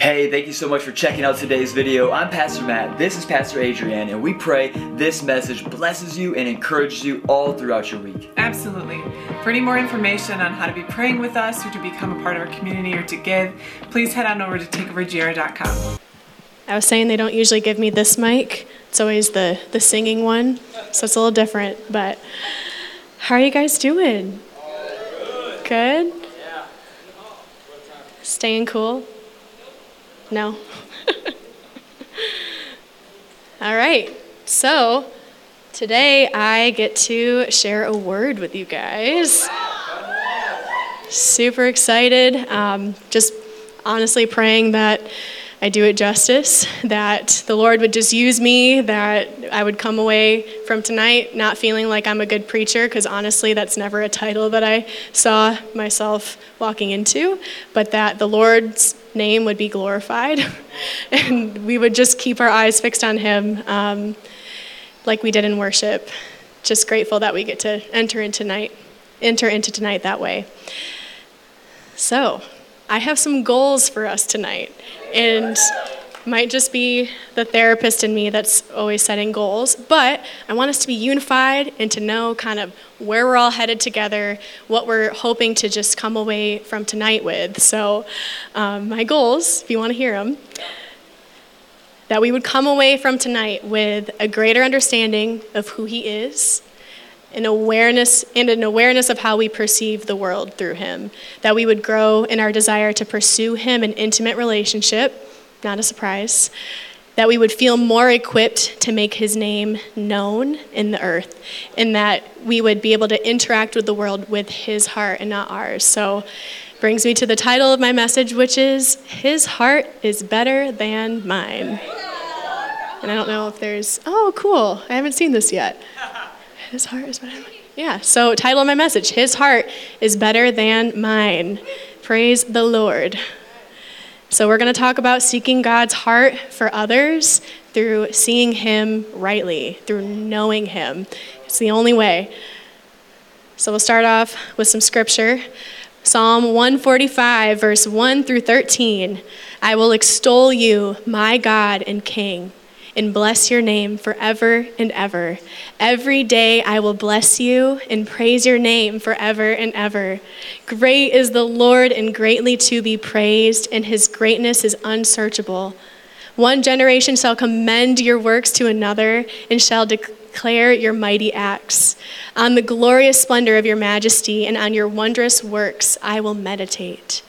Hey, thank you so much for checking out today's video. I'm Pastor Matt, this is Pastor Adrienne, and we pray this message blesses you and encourages you all throughout your week. Absolutely. For any more information on how to be praying with us or to become a part of our community or to give, please head on over to takeovergr.com. I was saying they don't usually give me this mic. It's always the, the singing one, so it's a little different. But how are you guys doing? Good? Yeah. Staying cool? No? All right. So today I get to share a word with you guys. Super excited. Um, just honestly praying that I do it justice, that the Lord would just use me, that I would come away from tonight not feeling like I'm a good preacher, because honestly, that's never a title that I saw myself walking into, but that the Lord's name would be glorified and we would just keep our eyes fixed on Him um, like we did in worship. Just grateful that we get to enter into tonight, enter into tonight that way. So, I have some goals for us tonight, and might just be the therapist in me that's always setting goals, but I want us to be unified and to know kind of where we're all headed together, what we're hoping to just come away from tonight with. So, um, my goals, if you want to hear them, that we would come away from tonight with a greater understanding of who He is, an awareness and an awareness of how we perceive the world through Him. That we would grow in our desire to pursue Him in intimate relationship not a surprise, that we would feel more equipped to make his name known in the earth, and that we would be able to interact with the world with his heart and not ours. So, brings me to the title of my message, which is His Heart is Better Than Mine. And I don't know if there's, oh, cool, I haven't seen this yet. His heart is better. Yeah, so title of my message His heart is better than mine. Praise the Lord. So, we're going to talk about seeking God's heart for others through seeing Him rightly, through knowing Him. It's the only way. So, we'll start off with some scripture. Psalm 145, verse 1 through 13. I will extol you, my God and King and bless your name forever and ever. Every day I will bless you and praise your name forever and ever. Great is the Lord and greatly to be praised, and his greatness is unsearchable. One generation shall commend your works to another and shall declare your mighty acts. On the glorious splendor of your majesty and on your wondrous works I will meditate.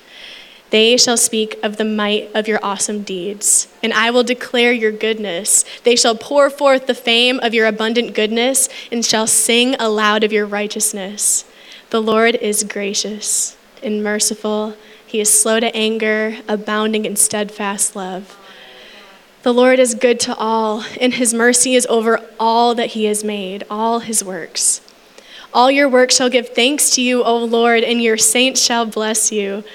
They shall speak of the might of your awesome deeds, and I will declare your goodness. They shall pour forth the fame of your abundant goodness and shall sing aloud of your righteousness. The Lord is gracious and merciful. He is slow to anger, abounding in steadfast love. The Lord is good to all, and his mercy is over all that he has made, all his works. All your works shall give thanks to you, O Lord, and your saints shall bless you.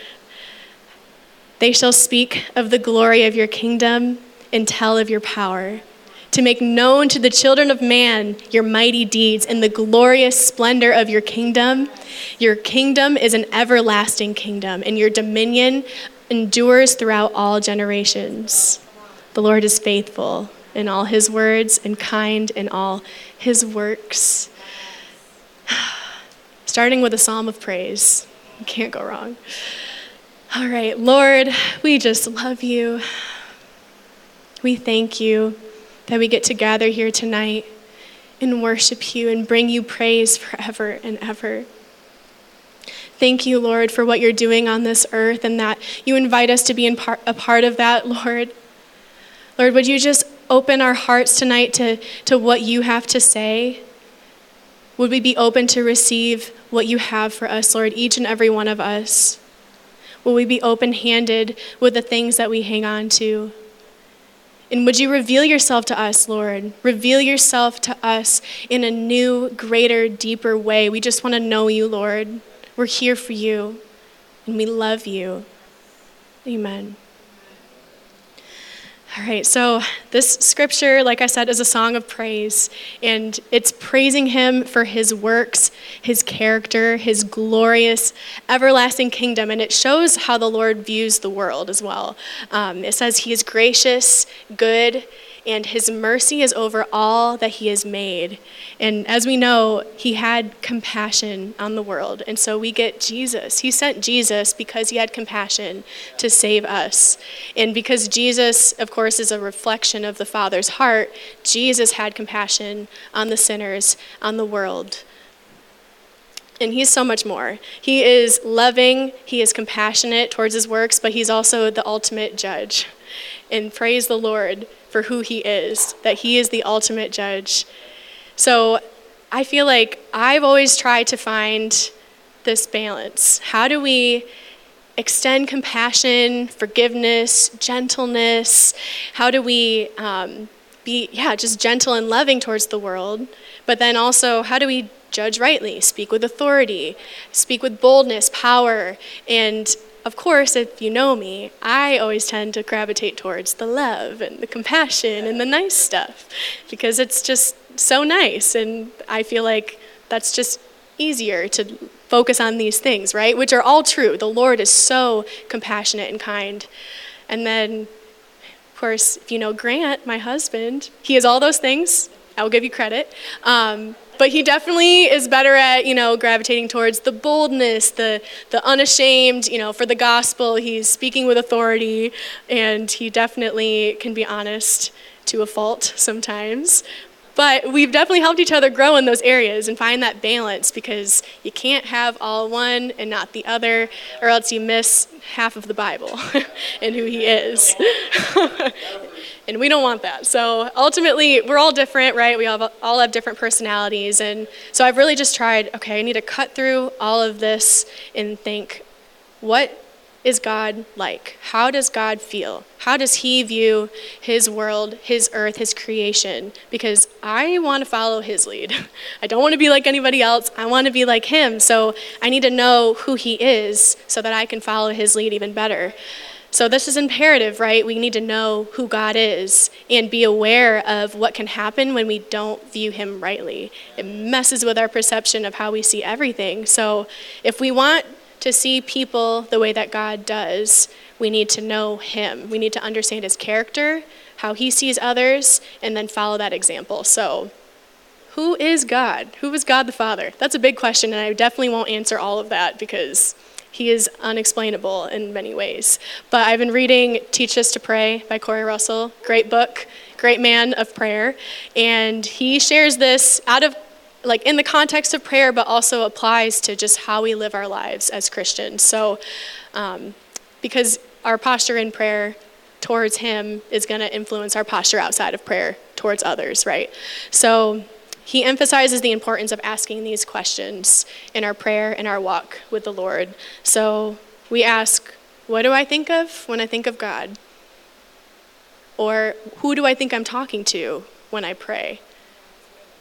They shall speak of the glory of your kingdom and tell of your power, to make known to the children of man your mighty deeds and the glorious splendor of your kingdom. Your kingdom is an everlasting kingdom, and your dominion endures throughout all generations. The Lord is faithful in all his words and kind in all his works. Starting with a psalm of praise. You can't go wrong. All right, Lord, we just love you. We thank you that we get to gather here tonight and worship you and bring you praise forever and ever. Thank you, Lord, for what you're doing on this earth and that you invite us to be in part, a part of that, Lord. Lord, would you just open our hearts tonight to, to what you have to say? Would we be open to receive what you have for us, Lord, each and every one of us? Will we be open handed with the things that we hang on to? And would you reveal yourself to us, Lord? Reveal yourself to us in a new, greater, deeper way. We just want to know you, Lord. We're here for you, and we love you. Amen. All right, so this scripture, like I said, is a song of praise, and it's praising him for his works, his character, his glorious, everlasting kingdom, and it shows how the Lord views the world as well. Um, it says he is gracious, good, and his mercy is over all that he has made. And as we know, he had compassion on the world. And so we get Jesus. He sent Jesus because he had compassion to save us. And because Jesus, of course, is a reflection of the Father's heart, Jesus had compassion on the sinners, on the world. And he's so much more. He is loving, he is compassionate towards his works, but he's also the ultimate judge. And praise the Lord for who he is, that he is the ultimate judge. So I feel like I've always tried to find this balance. How do we extend compassion, forgiveness, gentleness? How do we um, be, yeah, just gentle and loving towards the world? But then also, how do we judge rightly, speak with authority, speak with boldness, power, and of course, if you know me, I always tend to gravitate towards the love and the compassion and the nice stuff because it's just so nice. And I feel like that's just easier to focus on these things, right? Which are all true. The Lord is so compassionate and kind. And then, of course, if you know Grant, my husband, he is all those things. I will give you credit. Um, but he definitely is better at you know gravitating towards the boldness the the unashamed you know for the gospel he's speaking with authority and he definitely can be honest to a fault sometimes but we've definitely helped each other grow in those areas and find that balance because you can't have all one and not the other, or else you miss half of the Bible and who He is. and we don't want that. So ultimately, we're all different, right? We all, all have different personalities. And so I've really just tried okay, I need to cut through all of this and think, what is God like? How does God feel? How does He view His world, His earth, His creation? Because I want to follow His lead. I don't want to be like anybody else. I want to be like Him. So I need to know who He is so that I can follow His lead even better. So this is imperative, right? We need to know who God is and be aware of what can happen when we don't view him rightly. It messes with our perception of how we see everything. So if we want to see people the way that God does, we need to know Him. We need to understand His character, how He sees others, and then follow that example. So, who is God? Who is God the Father? That's a big question, and I definitely won't answer all of that because He is unexplainable in many ways. But I've been reading Teach Us to Pray by Corey Russell. Great book, great man of prayer. And he shares this out of like in the context of prayer, but also applies to just how we live our lives as Christians. So, um, because our posture in prayer towards Him is going to influence our posture outside of prayer towards others, right? So, he emphasizes the importance of asking these questions in our prayer and our walk with the Lord. So, we ask, What do I think of when I think of God? Or who do I think I'm talking to when I pray?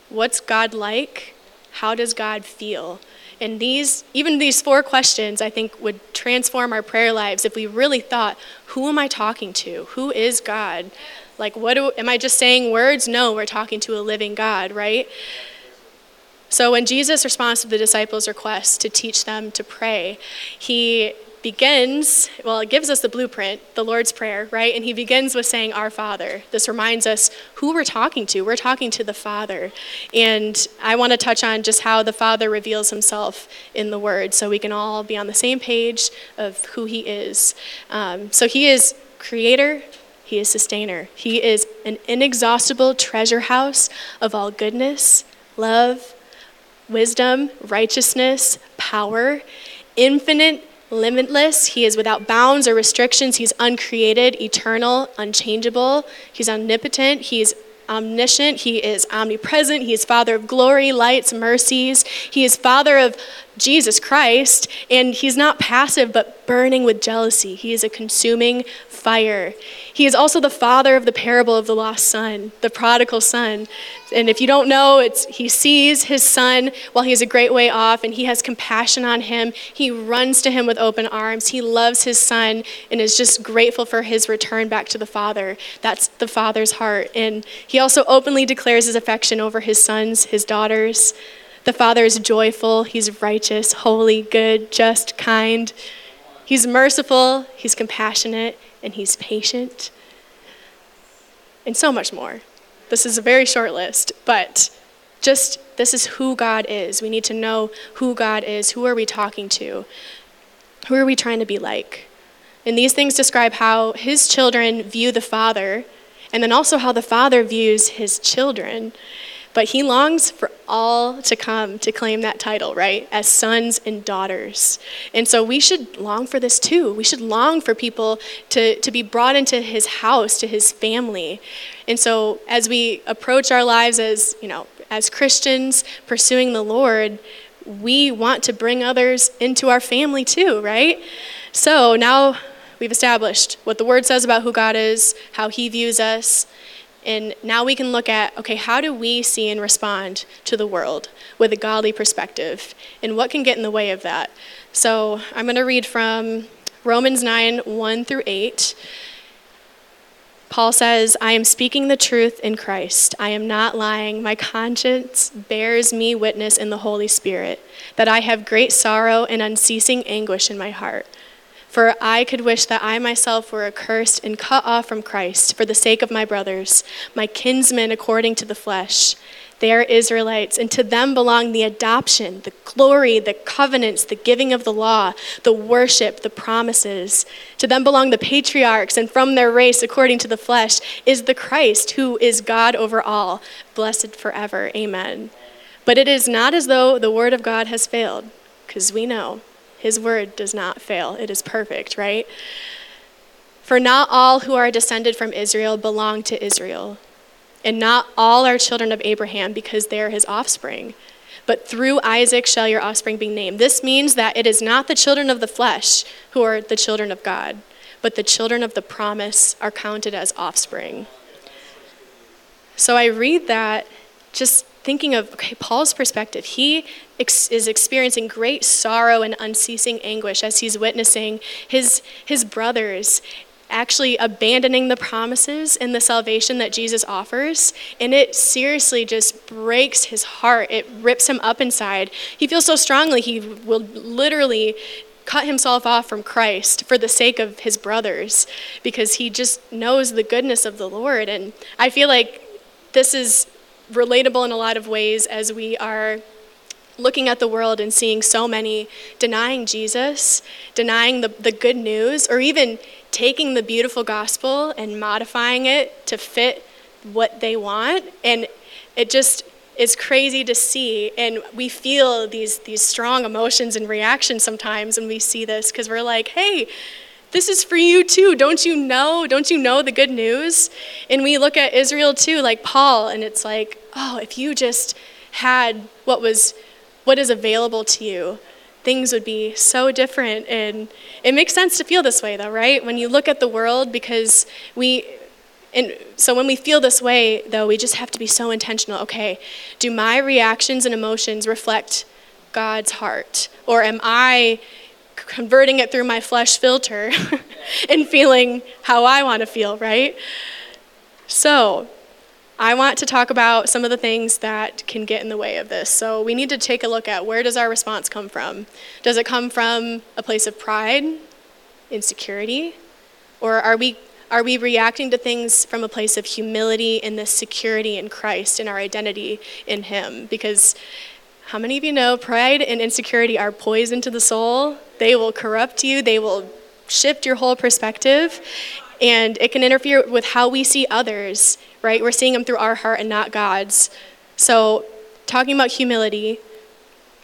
What's God like? How does God feel? And these, even these four questions, I think would transform our prayer lives if we really thought, who am I talking to? Who is God? Like, what do, am I just saying words? No, we're talking to a living God, right? So when Jesus responds to the disciples' request to teach them to pray, he begins, well, it gives us the blueprint, the Lord's Prayer, right? And he begins with saying, Our Father. This reminds us who we're talking to. We're talking to the Father. And I want to touch on just how the Father reveals himself in the Word so we can all be on the same page of who he is. Um, so he is creator, he is sustainer, he is an inexhaustible treasure house of all goodness, love, wisdom, righteousness, power, infinite limitless. He is without bounds or restrictions. He's uncreated, eternal, unchangeable. He's omnipotent. He's omniscient. He is omnipresent. He is Father of glory, lights, mercies. He is Father of Jesus Christ. And he's not passive, but burning with jealousy. He is a consuming fire. He is also the father of the parable of the lost son, the prodigal son. And if you don't know, it's he sees his son while he's a great way off and he has compassion on him. He runs to him with open arms. He loves his son and is just grateful for his return back to the father. That's the father's heart. And he also openly declares his affection over his sons, his daughters. The father is joyful, he's righteous, holy, good, just, kind. He's merciful, he's compassionate, and he's patient. And so much more. This is a very short list, but just this is who God is. We need to know who God is. Who are we talking to? Who are we trying to be like? And these things describe how his children view the Father, and then also how the Father views his children. But he longs for all to come to claim that title, right? As sons and daughters. And so we should long for this too. We should long for people to, to be brought into his house, to his family. And so as we approach our lives as, you know, as Christians pursuing the Lord, we want to bring others into our family too, right? So now we've established what the word says about who God is, how he views us. And now we can look at okay, how do we see and respond to the world with a godly perspective? And what can get in the way of that? So I'm going to read from Romans 9 1 through 8. Paul says, I am speaking the truth in Christ. I am not lying. My conscience bears me witness in the Holy Spirit that I have great sorrow and unceasing anguish in my heart. For I could wish that I myself were accursed and cut off from Christ for the sake of my brothers, my kinsmen according to the flesh. They are Israelites, and to them belong the adoption, the glory, the covenants, the giving of the law, the worship, the promises. To them belong the patriarchs, and from their race, according to the flesh, is the Christ, who is God over all, blessed forever. Amen. But it is not as though the word of God has failed, because we know his word does not fail, it is perfect, right? For not all who are descended from Israel belong to Israel, and not all are children of Abraham because they are his offspring. But through Isaac shall your offspring be named. This means that it is not the children of the flesh who are the children of God, but the children of the promise are counted as offspring. So I read that just thinking of okay, Paul's perspective. He ex- is experiencing great sorrow and unceasing anguish as he's witnessing his, his brothers actually abandoning the promises and the salvation that Jesus offers. And it seriously just breaks his heart. It rips him up inside. He feels so strongly, he will literally cut himself off from Christ for the sake of his brothers because he just knows the goodness of the Lord. And I feel like this is relatable in a lot of ways as we are looking at the world and seeing so many denying Jesus, denying the, the good news, or even taking the beautiful gospel and modifying it to fit what they want. And it just is crazy to see. And we feel these, these strong emotions and reactions sometimes when we see this because we're like, hey, this is for you too. Don't you know? Don't you know the good news? And we look at Israel too, like Paul, and it's like, oh, if you just had what was what is available to you, things would be so different. And it makes sense to feel this way though, right? When you look at the world, because we and so when we feel this way, though, we just have to be so intentional. Okay, do my reactions and emotions reflect God's heart? Or am I converting it through my flesh filter and feeling how I want to feel, right? So, I want to talk about some of the things that can get in the way of this. So, we need to take a look at where does our response come from? Does it come from a place of pride, insecurity, or are we are we reacting to things from a place of humility and this security in Christ and our identity in him? Because how many of you know pride and insecurity are poison to the soul? They will corrupt you, they will shift your whole perspective, and it can interfere with how we see others, right? We're seeing them through our heart and not God's. So, talking about humility,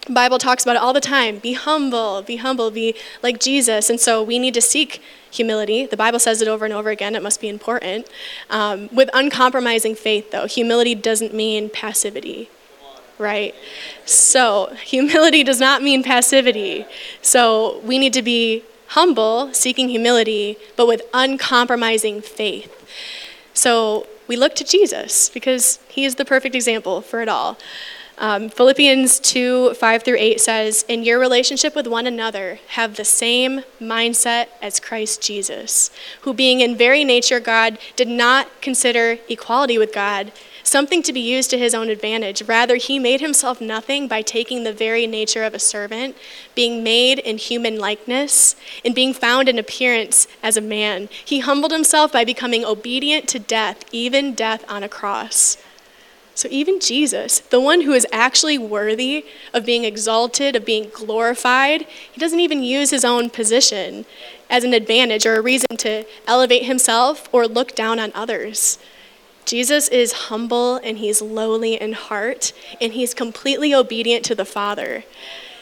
Bible talks about it all the time. Be humble, be humble, be like Jesus. And so we need to seek humility. The Bible says it over and over again. It must be important. Um, with uncompromising faith, though, humility doesn't mean passivity right? So, humility does not mean passivity. So, we need to be humble, seeking humility, but with uncompromising faith. So we look to Jesus because he is the perfect example for it all. Um, Philippians 2 5 through 8 says, In your relationship with one another, have the same mindset as Christ Jesus, who, being in very nature God, did not consider equality with God something to be used to his own advantage. Rather, he made himself nothing by taking the very nature of a servant, being made in human likeness, and being found in appearance as a man. He humbled himself by becoming obedient to death, even death on a cross. So, even Jesus, the one who is actually worthy of being exalted, of being glorified, he doesn't even use his own position as an advantage or a reason to elevate himself or look down on others. Jesus is humble and he's lowly in heart, and he's completely obedient to the Father.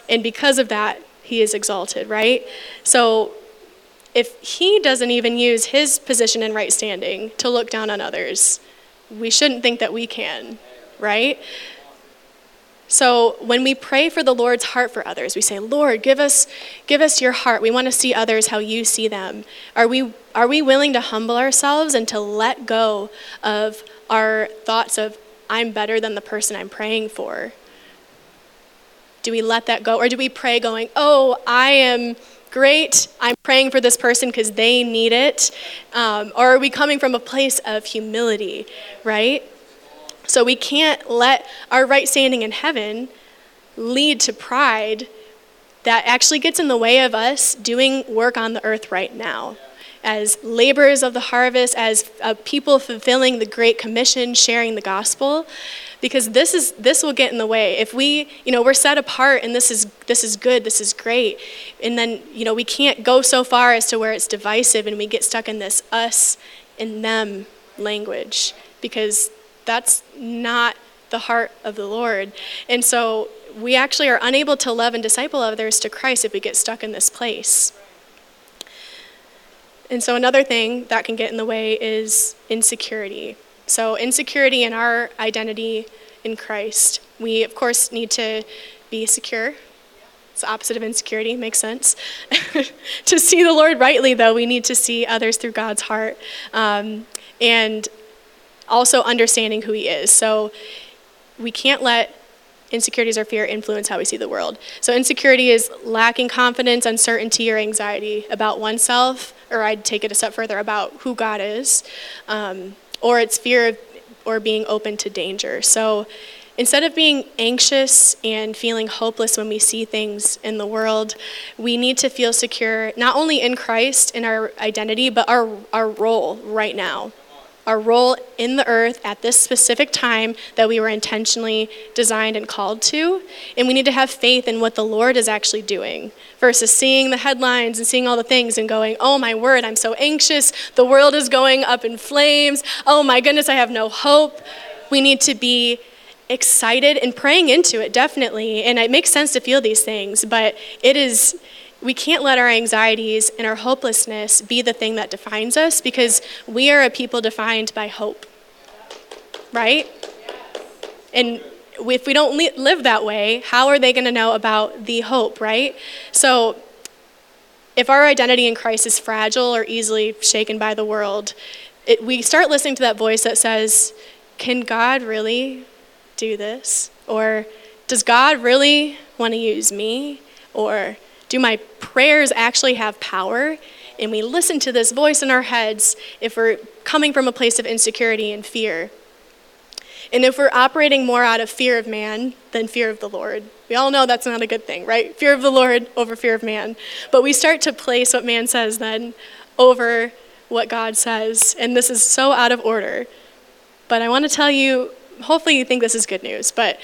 And because of that, he is exalted, right? So if he doesn't even use his position and right standing to look down on others, we shouldn't think that we can, right? So when we pray for the Lord's heart for others, we say, "Lord, give us give us your heart. We want to see others how you see them." Are we are we willing to humble ourselves and to let go of our thoughts of I'm better than the person I'm praying for? Do we let that go or do we pray going, "Oh, I am great. I'm praying for this person because they need it." Um, or are we coming from a place of humility, right? So we can't let our right standing in heaven lead to pride that actually gets in the way of us doing work on the earth right now. As laborers of the harvest, as uh, people fulfilling the Great Commission, sharing the gospel, because this is this will get in the way. If we, you know, we're set apart and this is this is good, this is great, and then you know we can't go so far as to where it's divisive and we get stuck in this us and them language because that's not the heart of the Lord. And so we actually are unable to love and disciple others to Christ if we get stuck in this place. And so another thing that can get in the way is insecurity. So, insecurity in our identity in Christ. We, of course, need to be secure. It's the opposite of insecurity, makes sense. to see the Lord rightly, though, we need to see others through God's heart. Um, and also understanding who he is. So we can't let insecurities or fear influence how we see the world. So insecurity is lacking confidence, uncertainty, or anxiety about oneself, or I'd take it a step further about who God is, um, or it's fear of, or being open to danger. So instead of being anxious and feeling hopeless when we see things in the world, we need to feel secure not only in Christ, in our identity, but our, our role right now our role in the earth at this specific time that we were intentionally designed and called to. And we need to have faith in what the Lord is actually doing versus seeing the headlines and seeing all the things and going, oh my word, I'm so anxious. The world is going up in flames. Oh my goodness, I have no hope. We need to be excited and praying into it, definitely. And it makes sense to feel these things, but it is we can't let our anxieties and our hopelessness be the thing that defines us because we are a people defined by hope. Right? And if we don't live that way, how are they going to know about the hope, right? So, if our identity in Christ is fragile or easily shaken by the world, it, we start listening to that voice that says, Can God really do this? Or does God really want to use me? Or do my prayers actually have power? And we listen to this voice in our heads if we're coming from a place of insecurity and fear. And if we're operating more out of fear of man than fear of the Lord, we all know that's not a good thing, right? Fear of the Lord over fear of man. But we start to place what man says then over what God says. And this is so out of order. But I want to tell you hopefully you think this is good news, but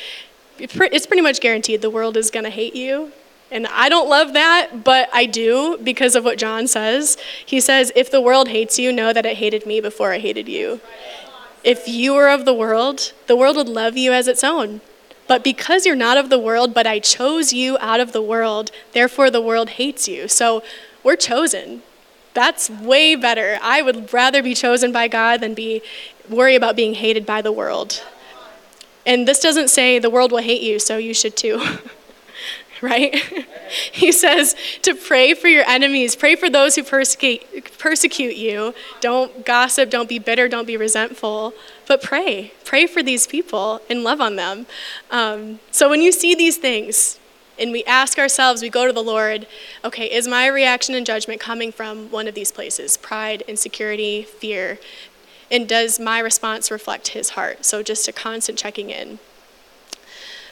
it's pretty much guaranteed the world is going to hate you and I don't love that, but I do because of what John says. He says, If the world hates you, know that it hated me before I hated you. If you were of the world, the world would love you as its own. But because you're not of the world, but I chose you out of the world, therefore the world hates you. So we're chosen. That's way better. I would rather be chosen by God than be worry about being hated by the world. And this doesn't say the world will hate you, so you should too. right? he says to pray for your enemies, pray for those who persecute, persecute you. Don't gossip, don't be bitter, don't be resentful, but pray. Pray for these people and love on them. Um, so when you see these things, and we ask ourselves, we go to the Lord, okay, is my reaction and judgment coming from one of these places? Pride, insecurity, fear. And does my response reflect his heart? So just a constant checking in.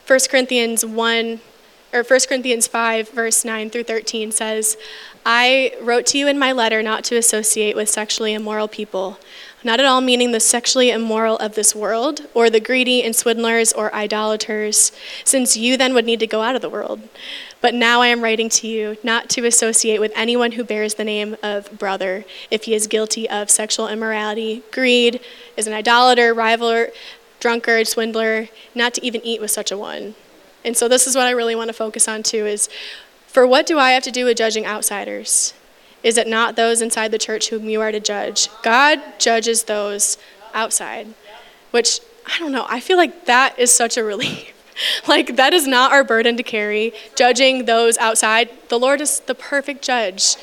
1 Corinthians 1 or 1 Corinthians 5 verse 9 through 13 says, I wrote to you in my letter not to associate with sexually immoral people, not at all meaning the sexually immoral of this world, or the greedy and swindlers or idolaters, since you then would need to go out of the world. But now I am writing to you not to associate with anyone who bears the name of brother, if he is guilty of sexual immorality, greed, is an idolater, rivaler, drunkard, swindler, not to even eat with such a one. And so this is what I really want to focus on too is for what do I have to do with judging outsiders? Is it not those inside the church whom you are to judge? God judges those outside, which I don't know, I feel like that is such a relief. like, that is not our burden to carry, judging those outside. The Lord is the perfect judge.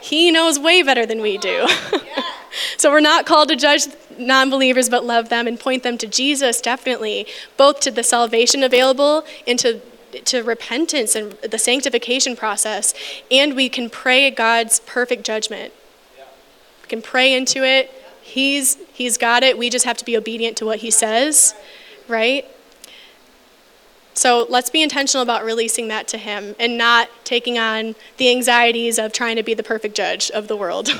He knows way better than we do. so we're not called to judge non believers, but love them and point them to Jesus, definitely, both to the salvation available and to to repentance and the sanctification process, and we can pray God's perfect judgment. We can pray into it. He's He's got it. We just have to be obedient to what He says, right? So let's be intentional about releasing that to Him and not taking on the anxieties of trying to be the perfect judge of the world.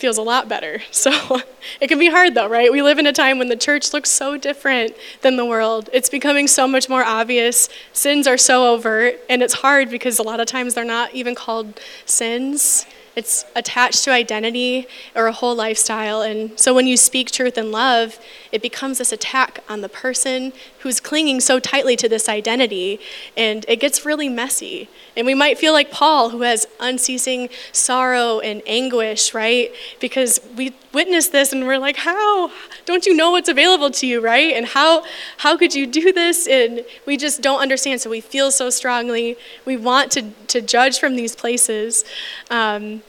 feels a lot better. So it can be hard though, right? We live in a time when the church looks so different than the world. It's becoming so much more obvious. Sins are so overt, and it's hard because a lot of times they're not even called sins. It's attached to identity or a whole lifestyle. And so when you speak truth and love, it becomes this attack on the person who's clinging so tightly to this identity. And it gets really messy. And we might feel like Paul, who has unceasing sorrow and anguish, right? Because we witness this and we're like, how? Don't you know what's available to you, right? And how, how could you do this? And we just don't understand. So we feel so strongly. We want to, to judge from these places. Um,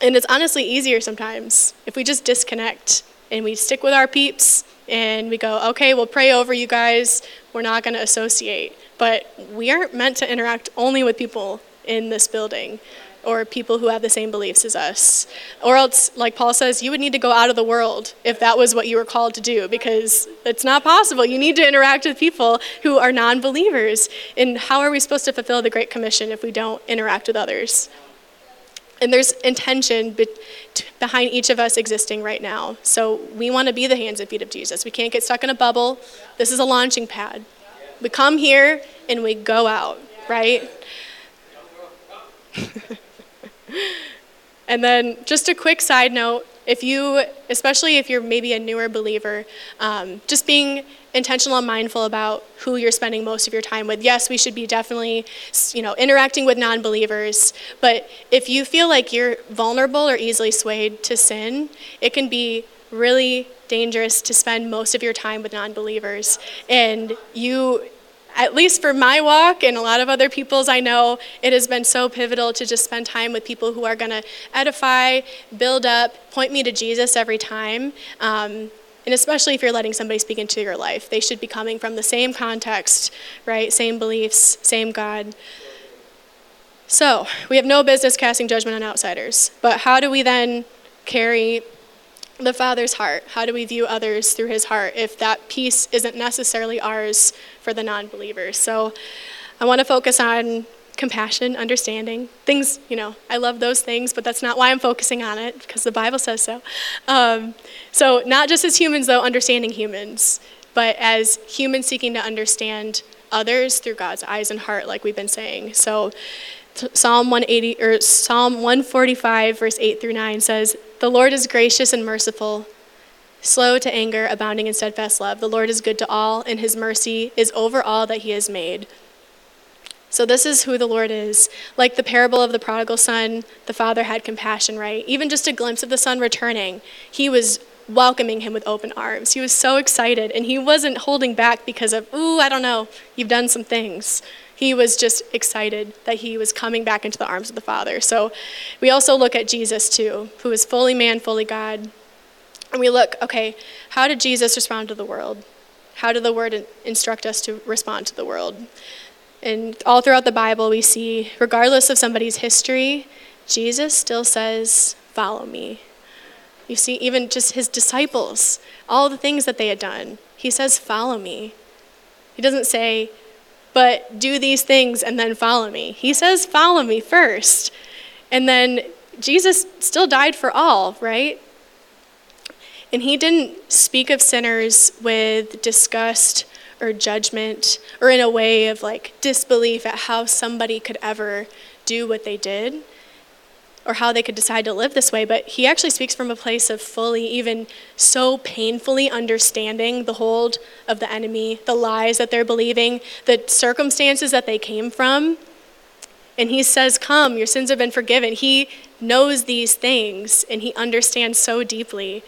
and it's honestly easier sometimes if we just disconnect and we stick with our peeps and we go, okay, we'll pray over you guys. We're not going to associate. But we aren't meant to interact only with people in this building or people who have the same beliefs as us. Or else, like Paul says, you would need to go out of the world if that was what you were called to do, because it's not possible. You need to interact with people who are non believers. And how are we supposed to fulfill the Great Commission if we don't interact with others? And there's intention be- behind each of us existing right now. So we want to be the hands and feet of Jesus. We can't get stuck in a bubble. This is a launching pad. We come here and we go out, right? and then, just a quick side note if you, especially if you're maybe a newer believer, um, just being intentional and mindful about who you're spending most of your time with. Yes, we should be definitely, you know, interacting with non-believers, but if you feel like you're vulnerable or easily swayed to sin, it can be really dangerous to spend most of your time with non-believers. And you at least for my walk and a lot of other people's I know, it has been so pivotal to just spend time with people who are going to edify, build up, point me to Jesus every time. Um, and especially if you're letting somebody speak into your life, they should be coming from the same context, right? Same beliefs, same God. So, we have no business casting judgment on outsiders. But how do we then carry the Father's heart? How do we view others through his heart if that peace isn't necessarily ours for the non believers? So I want to focus on compassion, understanding. Things, you know, I love those things, but that's not why I'm focusing on it, because the Bible says so. Um, so, not just as humans, though, understanding humans, but as humans seeking to understand others through God's eyes and heart, like we've been saying. So, Psalm 180 or Psalm 145 verse 8 through 9 says, "The Lord is gracious and merciful, slow to anger, abounding in steadfast love. The Lord is good to all, and his mercy is over all that he has made." So this is who the Lord is. Like the parable of the prodigal son, the father had compassion, right? Even just a glimpse of the son returning, he was welcoming him with open arms. He was so excited, and he wasn't holding back because of, ooh, I don't know, you've done some things. He was just excited that he was coming back into the arms of the Father. So we also look at Jesus too, who is fully man, fully God. And we look, okay, how did Jesus respond to the world? How did the word instruct us to respond to the world? And all throughout the Bible, we see, regardless of somebody's history, Jesus still says, Follow me. You see, even just his disciples, all the things that they had done, he says, Follow me. He doesn't say, But do these things and then follow me. He says, Follow me first. And then Jesus still died for all, right? And he didn't speak of sinners with disgust or judgment or in a way of like disbelief at how somebody could ever do what they did or how they could decide to live this way, but he actually speaks from a place of fully, even so painfully understanding the hold of the enemy, the lies that they're believing, the circumstances that they came from. And he says, Come, your sins have been forgiven. He knows these things and he understands so deeply.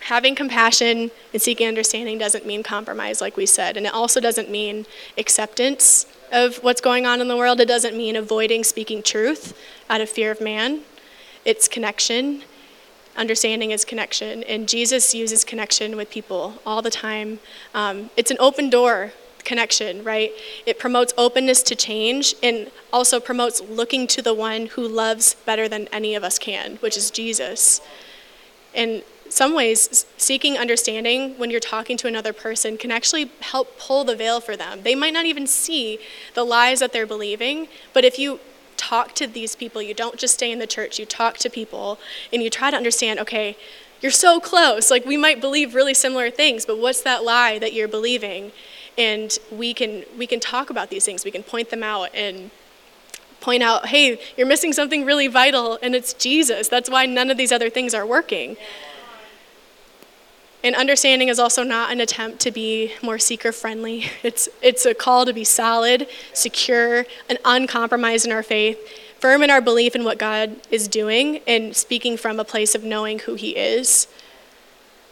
Having compassion and seeking understanding doesn't mean compromise, like we said, and it also doesn't mean acceptance of what's going on in the world. It doesn't mean avoiding speaking truth out of fear of man. It's connection. Understanding is connection. And Jesus uses connection with people all the time. Um, it's an open door connection, right? It promotes openness to change and also promotes looking to the one who loves better than any of us can, which is Jesus. And some ways, seeking understanding when you're talking to another person can actually help pull the veil for them. They might not even see the lies that they're believing, but if you talk to these people, you don't just stay in the church, you talk to people and you try to understand, okay, you're so close. Like we might believe really similar things, but what's that lie that you're believing? And we can we can talk about these things. We can point them out and point out, hey, you're missing something really vital, and it's Jesus. That's why none of these other things are working. And understanding is also not an attempt to be more seeker friendly. It's, it's a call to be solid, secure, and uncompromised in our faith, firm in our belief in what God is doing, and speaking from a place of knowing who He is.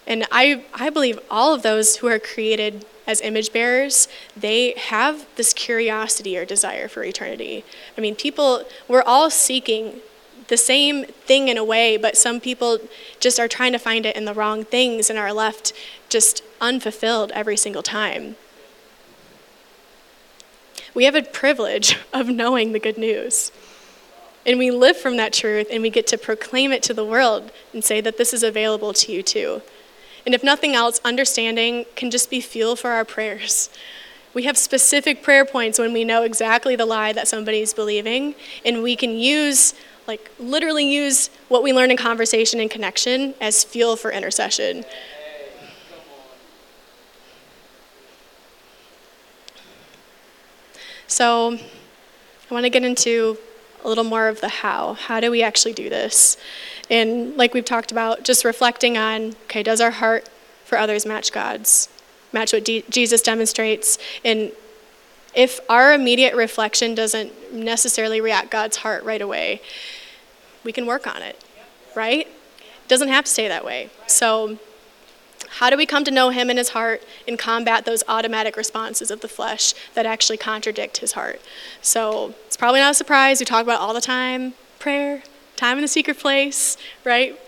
And I, I believe all of those who are created as image bearers, they have this curiosity or desire for eternity. I mean, people, we're all seeking the same thing in a way, but some people just are trying to find it in the wrong things and are left just unfulfilled every single time. We have a privilege of knowing the good news. And we live from that truth and we get to proclaim it to the world and say that this is available to you too. And if nothing else, understanding can just be fuel for our prayers. We have specific prayer points when we know exactly the lie that somebody is believing, and we can use like literally use what we learn in conversation and connection as fuel for intercession. So, I want to get into a little more of the how. How do we actually do this? And like we've talked about, just reflecting on okay, does our heart for others match God's? Match what D- Jesus demonstrates? And if our immediate reflection doesn't necessarily react God's heart right away, we can work on it, right? It doesn't have to stay that way. So, how do we come to know Him and His heart and combat those automatic responses of the flesh that actually contradict His heart? So, it's probably not a surprise. We talk about all the time prayer, time in the secret place, right?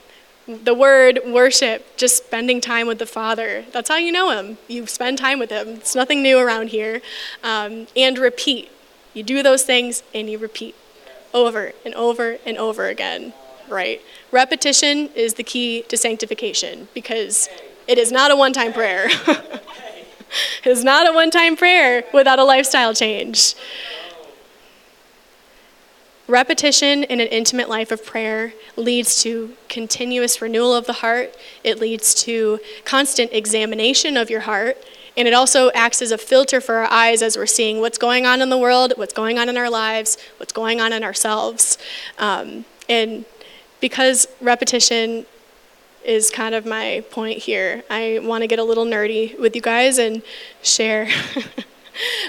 The word worship, just spending time with the Father. That's how you know Him. You spend time with Him. It's nothing new around here. Um, and repeat. You do those things and you repeat over and over and over again, right? Repetition is the key to sanctification because it is not a one time prayer. it is not a one time prayer without a lifestyle change. Repetition in an intimate life of prayer leads to continuous renewal of the heart. It leads to constant examination of your heart and it also acts as a filter for our eyes as we're seeing what's going on in the world, what's going on in our lives, what's going on in ourselves. Um, and because repetition is kind of my point here, I want to get a little nerdy with you guys and share.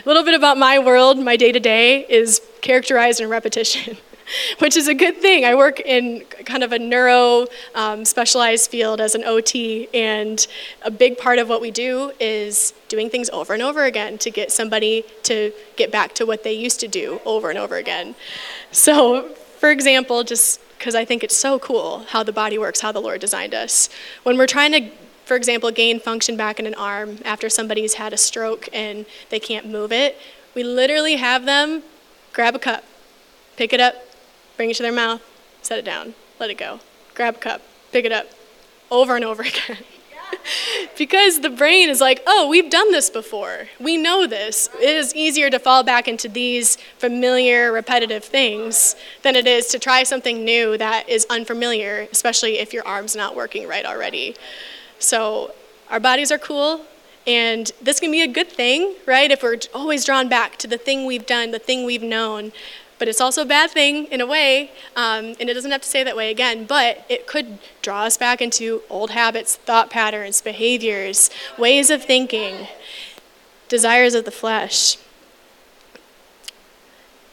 a little bit about my world, my day to day is characterized in repetition. which is a good thing. I work in kind of a neuro um, specialized field as an OT, and a big part of what we do is doing things over and over again to get somebody to get back to what they used to do over and over again. So, for example, just because I think it's so cool how the body works, how the Lord designed us. When we're trying to for example, gain function back in an arm after somebody's had a stroke and they can't move it, we literally have them grab a cup, pick it up, bring it to their mouth, set it down, let it go. Grab a cup, pick it up, over and over again. because the brain is like, oh, we've done this before. We know this. It is easier to fall back into these familiar, repetitive things than it is to try something new that is unfamiliar, especially if your arm's not working right already. So our bodies are cool, and this can be a good thing, right? If we're always drawn back to the thing we've done, the thing we've known. But it's also a bad thing in a way, um, and it doesn't have to say that way again, but it could draw us back into old habits, thought patterns, behaviors, ways of thinking, desires of the flesh.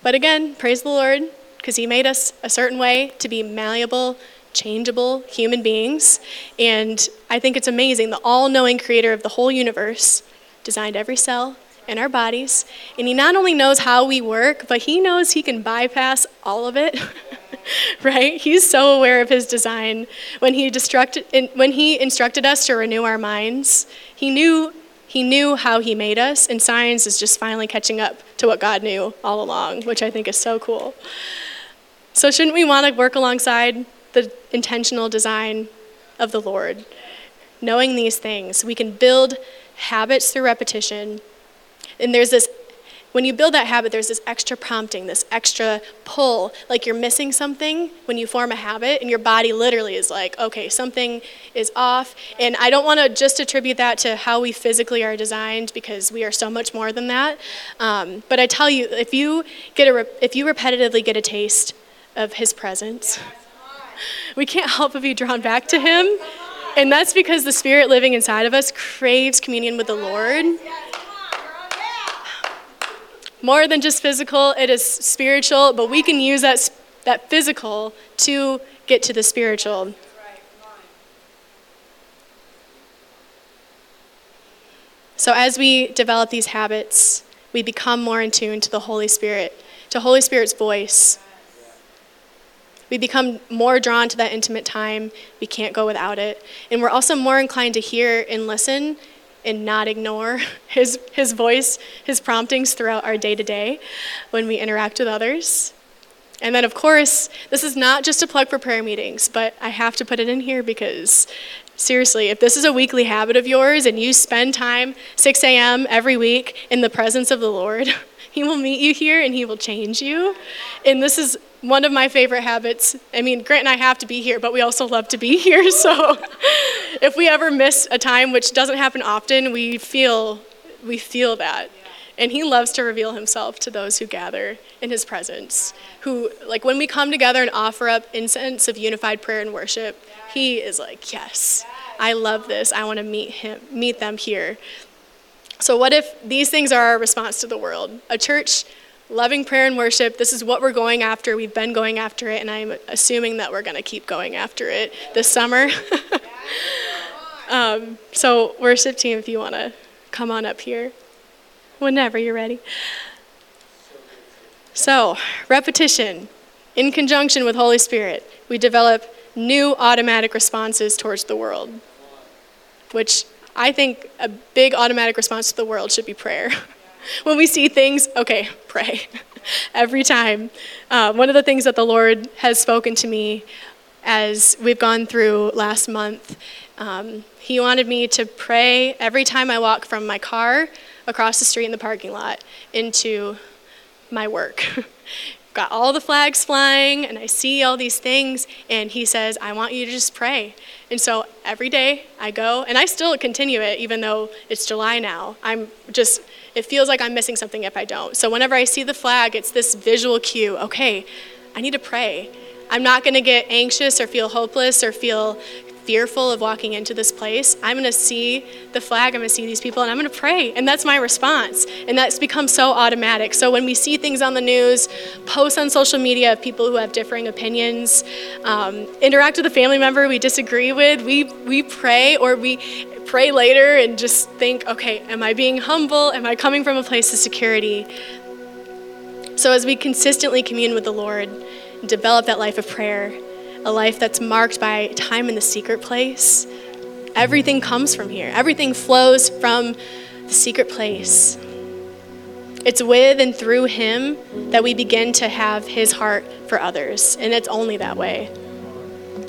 But again, praise the Lord, because He made us a certain way to be malleable, changeable human beings. And I think it's amazing. The all knowing creator of the whole universe designed every cell in our bodies. And he not only knows how we work, but he knows he can bypass all of it. right? He's so aware of his design. When he, when he instructed us to renew our minds, he knew, he knew how he made us, and science is just finally catching up to what God knew all along, which I think is so cool. So, shouldn't we want to work alongside the intentional design of the Lord. Knowing these things, we can build habits through repetition. And there's this, when you build that habit, there's this extra prompting, this extra pull, like you're missing something when you form a habit, and your body literally is like, okay, something is off. And I don't want to just attribute that to how we physically are designed because we are so much more than that. Um, but I tell you, if you get a, if you repetitively get a taste of His presence, we can't help but be drawn back to Him. And that's because the Spirit living inside of us craves communion with the Lord. More than just physical, it is spiritual, but we can use that, that physical to get to the spiritual. So, as we develop these habits, we become more in tune to the Holy Spirit, to Holy Spirit's voice. We become more drawn to that intimate time. We can't go without it. And we're also more inclined to hear and listen and not ignore his, his voice, his promptings throughout our day to day when we interact with others. And then, of course, this is not just a plug for prayer meetings, but I have to put it in here because seriously, if this is a weekly habit of yours and you spend time 6 a.m. every week in the presence of the Lord, He will meet you here and He will change you. And this is one of my favorite habits. I mean, Grant and I have to be here, but we also love to be here. So if we ever miss a time, which doesn't happen often, we feel we feel that. And he loves to reveal himself to those who gather in his presence. Who like when we come together and offer up incense of unified prayer and worship, he is like, "Yes. I love this. I want to meet him, meet them here." So what if these things are our response to the world? A church loving prayer and worship. This is what we're going after. We've been going after it, and I'm assuming that we're going to keep going after it this summer. um, so, worship team, if you want to come on up here, whenever you're ready. So, repetition. In conjunction with Holy Spirit, we develop new automatic responses towards the world, which I think a big automatic response to the world should be prayer. when we see things, okay, pray. Every time. Uh, one of the things that the Lord has spoken to me as we've gone through last month, um, He wanted me to pray every time I walk from my car across the street in the parking lot into my work. Got all the flags flying, and I see all these things, and He says, I want you to just pray. And so every day I go, and I still continue it even though it's July now. I'm just it feels like I'm missing something if I don't. So whenever I see the flag, it's this visual cue okay, I need to pray. I'm not going to get anxious or feel hopeless or feel fearful of walking into this place, I'm going to see the flag, I'm going to see these people, and I'm going to pray. And that's my response. And that's become so automatic. So when we see things on the news, posts on social media of people who have differing opinions, um, interact with a family member we disagree with, we, we pray or we pray later and just think, okay, am I being humble? Am I coming from a place of security? So as we consistently commune with the Lord, develop that life of prayer, a life that's marked by time in the secret place, everything comes from here. Everything flows from the secret place. It's with and through Him that we begin to have His heart for others, and it's only that way.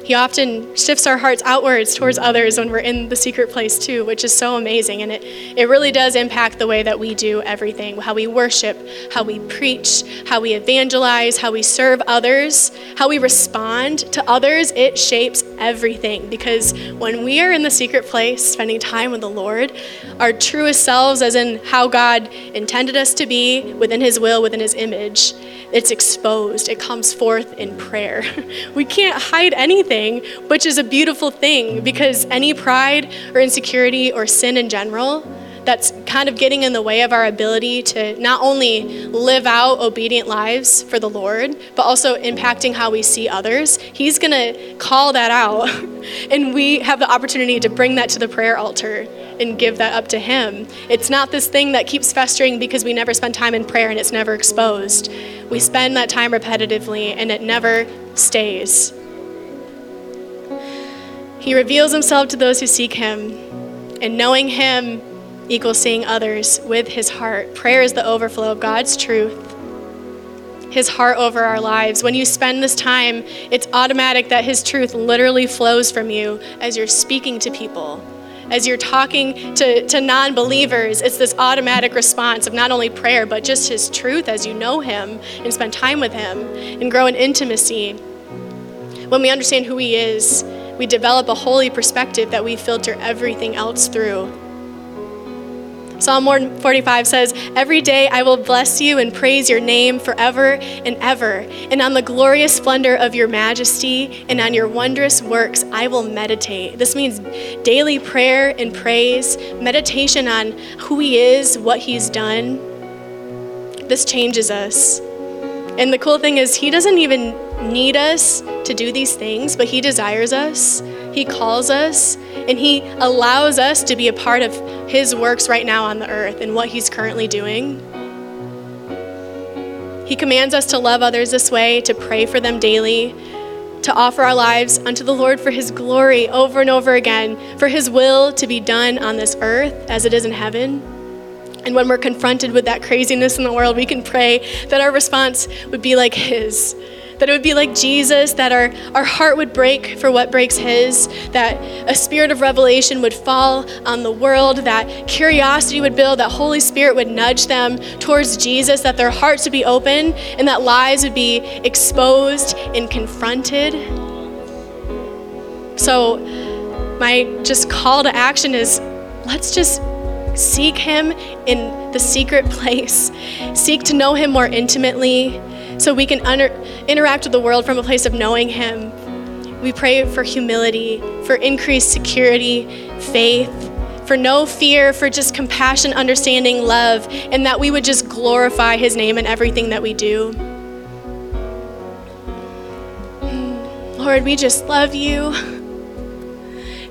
He often shifts our hearts outwards towards others when we're in the secret place too, which is so amazing. And it, it really does impact the way that we do everything how we worship, how we preach, how we evangelize, how we serve others, how we respond to others. It shapes everything because when we are in the secret place, spending time with the Lord, our truest selves, as in how God intended us to be within His will, within His image, it's exposed. It comes forth in prayer. We can't hide anything, which is a beautiful thing because any pride or insecurity or sin in general that's kind of getting in the way of our ability to not only live out obedient lives for the Lord, but also impacting how we see others. He's going to call that out. and we have the opportunity to bring that to the prayer altar and give that up to Him. It's not this thing that keeps festering because we never spend time in prayer and it's never exposed. We spend that time repetitively and it never stays. He reveals himself to those who seek him, and knowing him equals seeing others with his heart. Prayer is the overflow of God's truth, his heart over our lives. When you spend this time, it's automatic that his truth literally flows from you as you're speaking to people as you're talking to, to non believers, it's this automatic response of not only prayer, but just His truth as you know Him and spend time with Him and grow in intimacy. When we understand who He is, we develop a holy perspective that we filter everything else through. Psalm 145 says, Every day I will bless you and praise your name forever and ever. And on the glorious splendor of your majesty and on your wondrous works I will meditate. This means daily prayer and praise, meditation on who He is, what He's done. This changes us. And the cool thing is, He doesn't even need us to do these things, but He desires us. He calls us and He allows us to be a part of His works right now on the earth and what He's currently doing. He commands us to love others this way, to pray for them daily, to offer our lives unto the Lord for His glory over and over again, for His will to be done on this earth as it is in heaven. And when we're confronted with that craziness in the world, we can pray that our response would be like His that it would be like Jesus, that our, our heart would break for what breaks His, that a spirit of revelation would fall on the world, that curiosity would build, that Holy Spirit would nudge them towards Jesus, that their hearts would be open, and that lies would be exposed and confronted. So, my just call to action is let's just seek Him in the secret place, seek to know Him more intimately so we can under, interact with the world from a place of knowing Him. We pray for humility, for increased security, faith, for no fear, for just compassion, understanding, love, and that we would just glorify His name in everything that we do. Lord, we just love you.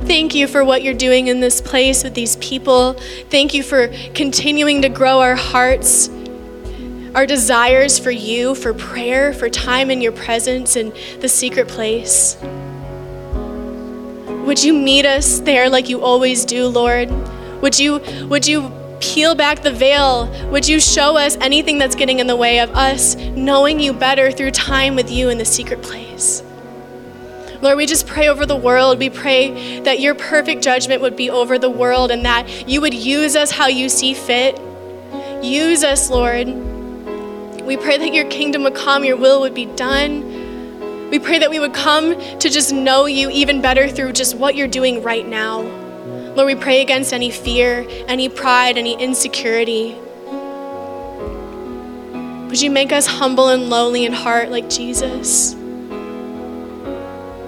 Thank you for what you're doing in this place with these people. Thank you for continuing to grow our hearts our desires for you, for prayer, for time in your presence and the secret place. Would you meet us there like you always do, Lord? Would you, would you peel back the veil? Would you show us anything that's getting in the way of us knowing you better through time with you in the secret place? Lord, we just pray over the world. We pray that your perfect judgment would be over the world and that you would use us how you see fit. Use us, Lord. We pray that your kingdom would come, your will would be done. We pray that we would come to just know you even better through just what you're doing right now. Lord, we pray against any fear, any pride, any insecurity. Would you make us humble and lowly in heart like Jesus?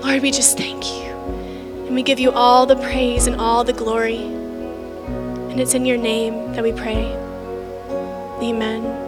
Lord, we just thank you. And we give you all the praise and all the glory. And it's in your name that we pray. Amen.